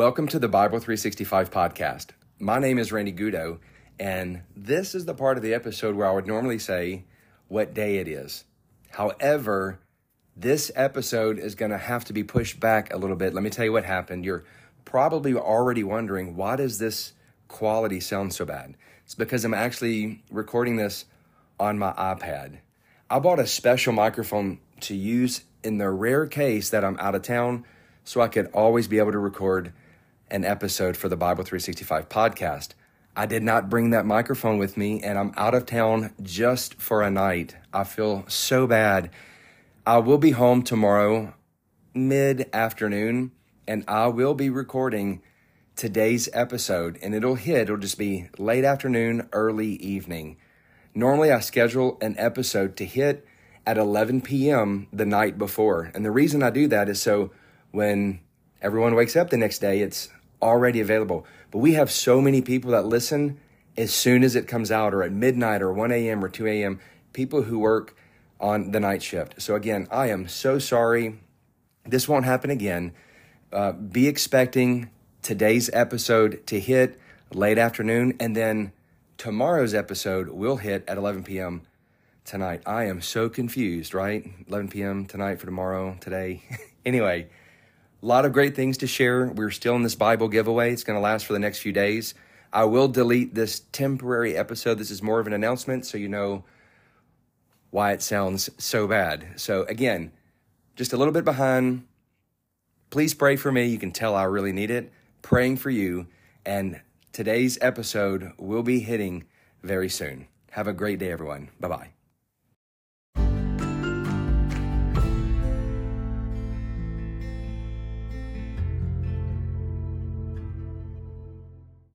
Welcome to the Bible 365 podcast. My name is Randy Gudo, and this is the part of the episode where I would normally say what day it is. However, this episode is going to have to be pushed back a little bit. Let me tell you what happened. You're probably already wondering why does this quality sound so bad? It's because I'm actually recording this on my iPad. I bought a special microphone to use in the rare case that I'm out of town so I could always be able to record an episode for the Bible 365 podcast. I did not bring that microphone with me and I'm out of town just for a night. I feel so bad. I will be home tomorrow mid afternoon and I will be recording today's episode and it'll hit, it'll just be late afternoon, early evening. Normally, I schedule an episode to hit at 11 p.m. the night before. And the reason I do that is so when everyone wakes up the next day, it's already available. But we have so many people that listen as soon as it comes out, or at midnight, or 1 a.m., or 2 a.m., people who work on the night shift. So, again, I am so sorry. This won't happen again. Uh, be expecting today's episode to hit late afternoon, and then tomorrow's episode will hit at 11 p.m. tonight. I am so confused, right? 11 p.m. tonight for tomorrow, today. anyway, a lot of great things to share. We're still in this Bible giveaway. It's going to last for the next few days. I will delete this temporary episode. This is more of an announcement so you know why it sounds so bad. So, again, just a little bit behind. Please pray for me. You can tell I really need it. Praying for you. And today's episode will be hitting very soon. Have a great day, everyone. Bye bye.